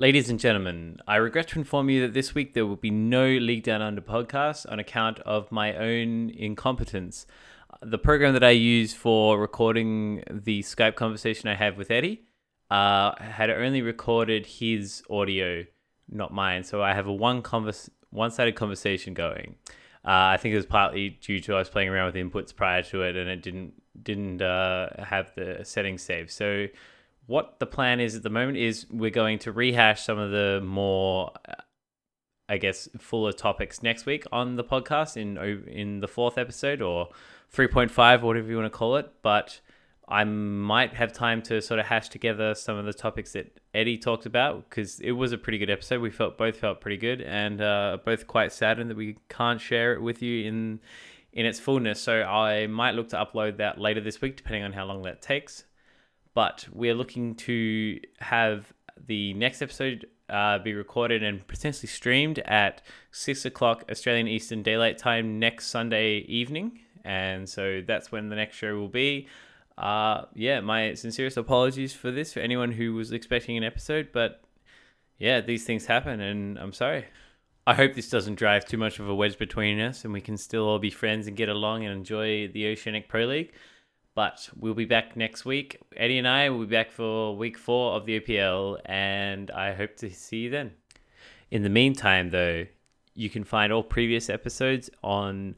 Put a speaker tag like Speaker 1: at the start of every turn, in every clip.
Speaker 1: Ladies and gentlemen, I regret to inform you that this week there will be no League Down Under podcast on account of my own incompetence. The program that I use for recording the Skype conversation I have with Eddie uh, had only recorded his audio, not mine. So I have a one convers- one-sided conversation going. Uh, I think it was partly due to I was playing around with inputs prior to it, and it didn't didn't uh, have the settings saved. So what the plan is at the moment is we're going to rehash some of the more I guess fuller topics next week on the podcast in in the fourth episode or 3.5 whatever you want to call it but I might have time to sort of hash together some of the topics that Eddie talked about because it was a pretty good episode. We felt both felt pretty good and uh, both quite saddened that we can't share it with you in in its fullness. So I might look to upload that later this week, depending on how long that takes but we're looking to have the next episode uh, be recorded and potentially streamed at six o'clock Australian Eastern Daylight Time next Sunday evening. And so that's when the next show will be. Uh, yeah, my sincerest apologies for this for anyone who was expecting an episode, but yeah, these things happen, and I'm sorry. I hope this doesn't drive too much of a wedge between us, and we can still all be friends and get along and enjoy the Oceanic Pro League. But we'll be back next week. Eddie and I will be back for week four of the OPL, and I hope to see you then. In the meantime, though, you can find all previous episodes on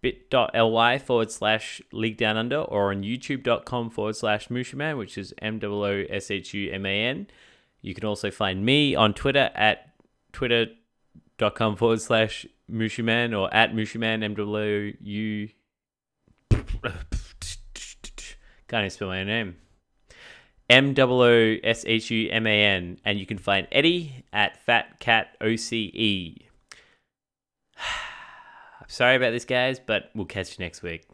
Speaker 1: bit.ly forward slash league down under or on youtube.com forward slash mushuman, which is M O O S H U M A N. You can also find me on Twitter at twitter.com forward slash mushuman or at mushuman, M W U. Can't even spell my name. M O S H U M A N, and you can find Eddie at Fat Cat O C E. I'm sorry about this, guys, but we'll catch you next week.